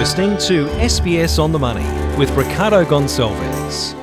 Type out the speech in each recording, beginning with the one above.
listening to SBS on the Money with Ricardo Gonçalves.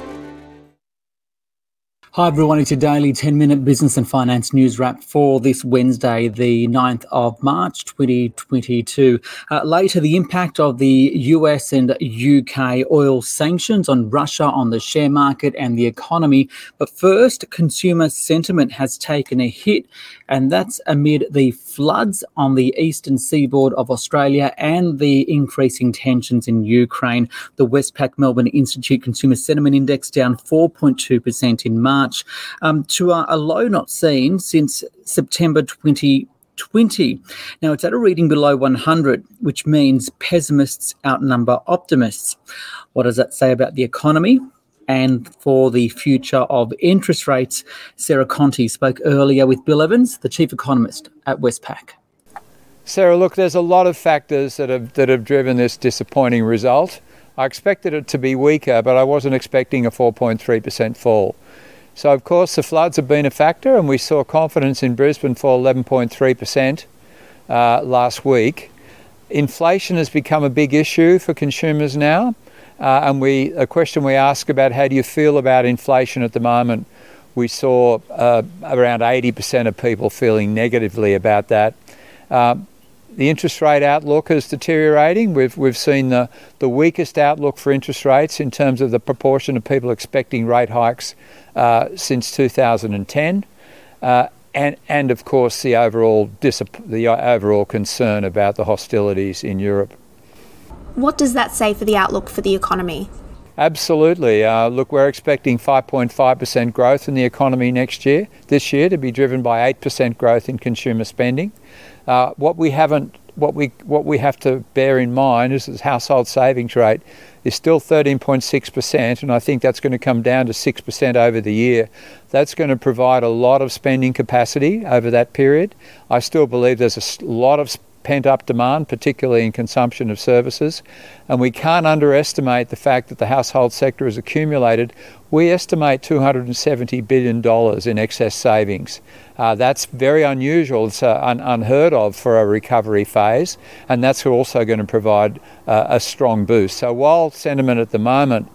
Hi everyone, it's your daily 10 minute business and finance news wrap for this Wednesday, the 9th of March 2022. Uh, later, the impact of the US and UK oil sanctions on Russia on the share market and the economy. But first, consumer sentiment has taken a hit, and that's amid the floods on the eastern seaboard of Australia and the increasing tensions in Ukraine. The Westpac Melbourne Institute Consumer Sentiment Index down 4.2% in March um, to a, a low not seen since September 2020. Now it's at a reading below 100, which means pessimists outnumber optimists. What does that say about the economy? And for the future of interest rates, Sarah Conti spoke earlier with Bill Evans, the chief economist at Westpac. Sarah, look, there's a lot of factors that have that have driven this disappointing result. I expected it to be weaker, but I wasn't expecting a 4.3% fall. So, of course, the floods have been a factor, and we saw confidence in Brisbane fall 11.3% uh, last week. Inflation has become a big issue for consumers now, uh, and we a question we ask about how do you feel about inflation at the moment. We saw uh, around 80% of people feeling negatively about that. Uh, the interest rate outlook is deteriorating. We've, we've seen the, the weakest outlook for interest rates in terms of the proportion of people expecting rate hikes uh, since 2010. Uh, and, and of course, the overall, the overall concern about the hostilities in Europe. What does that say for the outlook for the economy? Absolutely. Uh, look, we're expecting 5.5% growth in the economy next year, this year, to be driven by 8% growth in consumer spending. Uh, what we haven't, what we what we have to bear in mind is the household savings rate is still 13.6%, and I think that's going to come down to 6% over the year. That's going to provide a lot of spending capacity over that period. I still believe there's a lot of pent up demand, particularly in consumption of services. And we can't underestimate the fact that the household sector has accumulated. We estimate $270 billion in excess savings. Uh, that's very unusual. It's uh, un- unheard of for a recovery phase, and that's also going to provide uh, a strong boost. So while sentiment at the moment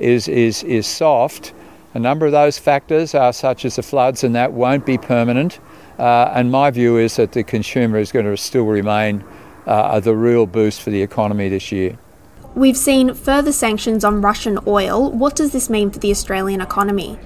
is, is, is soft, a number of those factors are such as the floods, and that won't be permanent. Uh, and my view is that the consumer is going to still remain uh, the real boost for the economy this year. We've seen further sanctions on Russian oil. What does this mean for the Australian economy?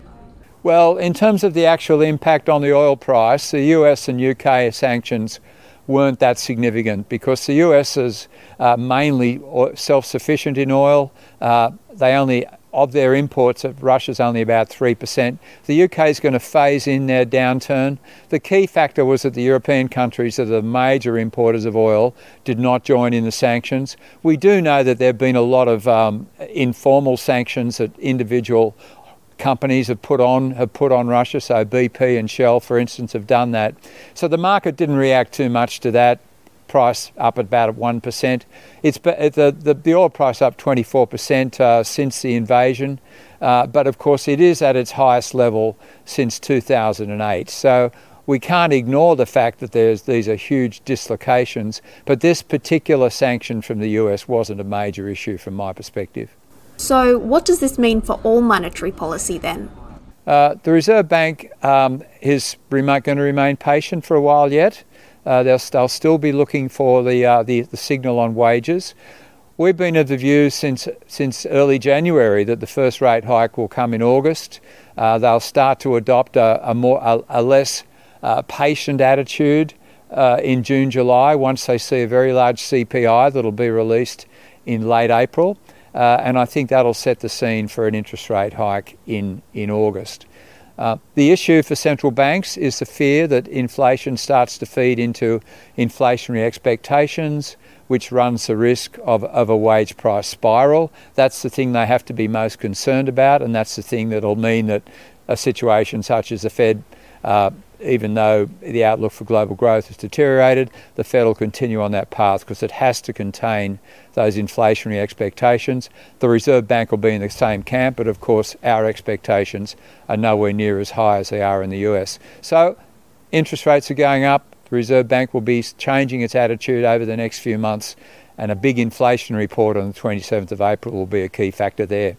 Well, in terms of the actual impact on the oil price, the US and UK sanctions weren't that significant because the US is uh, mainly self sufficient in oil. Uh, they only of their imports, of Russia's only about 3%. The UK is going to phase in their downturn. The key factor was that the European countries that are the major importers of oil did not join in the sanctions. We do know that there have been a lot of um, informal sanctions that individual companies have put on have put on Russia. So BP and Shell, for instance, have done that. So the market didn't react too much to that price up about 1%. It's the, the, the oil price up 24% uh, since the invasion, uh, but of course it is at its highest level since 2008. So we can't ignore the fact that there's these are huge dislocations, but this particular sanction from the US wasn't a major issue from my perspective. So, what does this mean for all monetary policy then? Uh, the Reserve Bank um, is going to remain patient for a while yet. Uh, they'll, they'll, still be looking for the, uh, the, the, signal on wages. We've been of the view since, since early January that the first rate hike will come in August. Uh, they'll start to adopt a, a more, a, a less uh, patient attitude uh, in June, July, once they see a very large CPI that'll be released in late April. Uh, and I think that'll set the scene for an interest rate hike in, in August. Uh, the issue for central banks is the fear that inflation starts to feed into inflationary expectations, which runs the risk of, of a wage price spiral. That's the thing they have to be most concerned about, and that's the thing that'll mean that a situation such as the Fed uh, even though the outlook for global growth has deteriorated, the Fed will continue on that path because it has to contain those inflationary expectations. The Reserve Bank will be in the same camp, but of course, our expectations are nowhere near as high as they are in the US. So, interest rates are going up. The Reserve Bank will be changing its attitude over the next few months, and a big inflation report on the 27th of April will be a key factor there.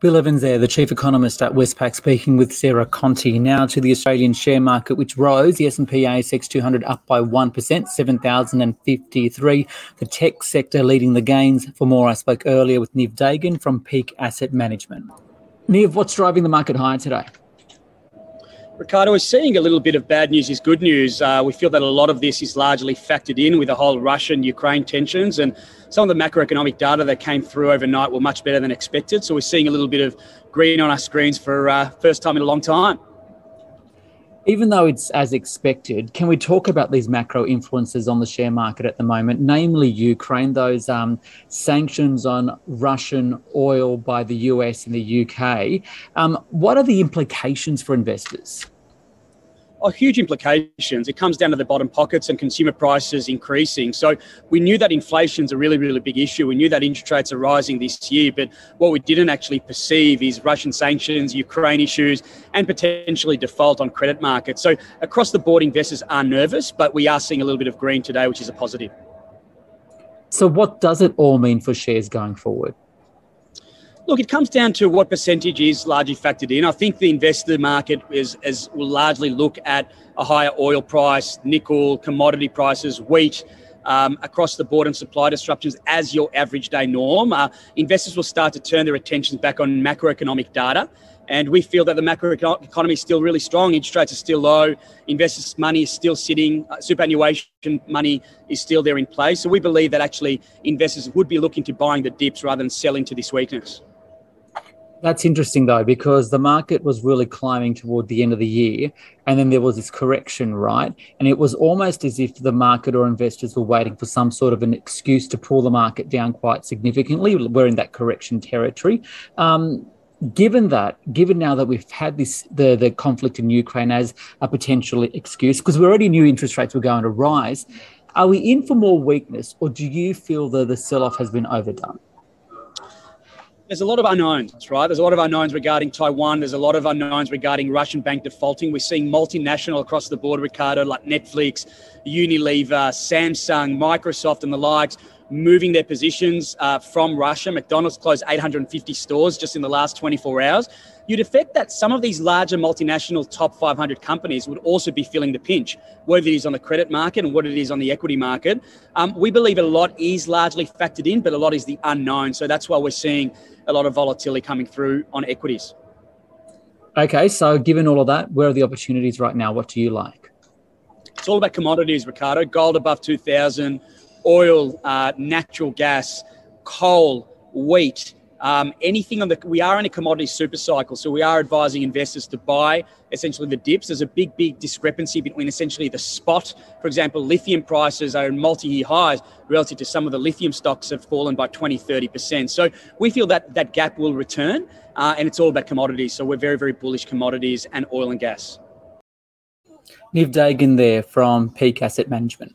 Bill Evans there, the chief economist at Westpac, speaking with Sarah Conti. Now to the Australian share market, which rose. The S&P ASX 200 up by 1%, 7,053. The tech sector leading the gains. For more, I spoke earlier with Niv Dagan from Peak Asset Management. Niv, what's driving the market higher today? Ricardo is seeing a little bit of bad news is good news. Uh, we feel that a lot of this is largely factored in with the whole Russian Ukraine tensions and some of the macroeconomic data that came through overnight were much better than expected. So we're seeing a little bit of green on our screens for uh, first time in a long time. Even though it's as expected, can we talk about these macro influences on the share market at the moment, namely Ukraine, those um, sanctions on Russian oil by the US and the UK? Um, what are the implications for investors? Are huge implications. It comes down to the bottom pockets and consumer prices increasing. So we knew that inflation's a really, really big issue. We knew that interest rates are rising this year, but what we didn't actually perceive is Russian sanctions, Ukraine issues, and potentially default on credit markets. So across the board, investors are nervous, but we are seeing a little bit of green today, which is a positive. So what does it all mean for shares going forward? Look, it comes down to what percentage is largely factored in. I think the investor market is, is will largely look at a higher oil price, nickel, commodity prices, wheat, um, across the board and supply disruptions as your average day norm. Uh, investors will start to turn their attentions back on macroeconomic data. And we feel that the macro economy is still really strong. Interest rates are still low. Investors' money is still sitting. Uh, superannuation money is still there in place. So we believe that actually investors would be looking to buying the dips rather than selling to this weakness. That's interesting though, because the market was really climbing toward the end of the year, and then there was this correction, right? And it was almost as if the market or investors were waiting for some sort of an excuse to pull the market down quite significantly. We're in that correction territory. Um, given that, given now that we've had this the the conflict in Ukraine as a potential excuse, because we already knew interest rates were going to rise, are we in for more weakness, or do you feel that the sell-off has been overdone? There's a lot of unknowns, right? There's a lot of unknowns regarding Taiwan. There's a lot of unknowns regarding Russian bank defaulting. We're seeing multinational across the board, Ricardo, like Netflix, Unilever, Samsung, Microsoft, and the likes, moving their positions uh, from Russia. McDonald's closed 850 stores just in the last 24 hours you'd expect that some of these larger multinational top 500 companies would also be feeling the pinch, whether it is on the credit market and what it is on the equity market. Um, we believe a lot is largely factored in, but a lot is the unknown. So that's why we're seeing a lot of volatility coming through on equities. Okay, so given all of that, where are the opportunities right now? What do you like? It's all about commodities, Ricardo. Gold above 2000, oil, uh, natural gas, coal, wheat, um, anything on the, we are in a commodity super cycle, so we are advising investors to buy essentially the dips. There's a big, big discrepancy between essentially the spot. For example, lithium prices are in multi-year highs relative to some of the lithium stocks have fallen by 20, 30%. So we feel that that gap will return, uh, and it's all about commodities. So we're very, very bullish commodities and oil and gas. Niv Dagan there from Peak Asset Management.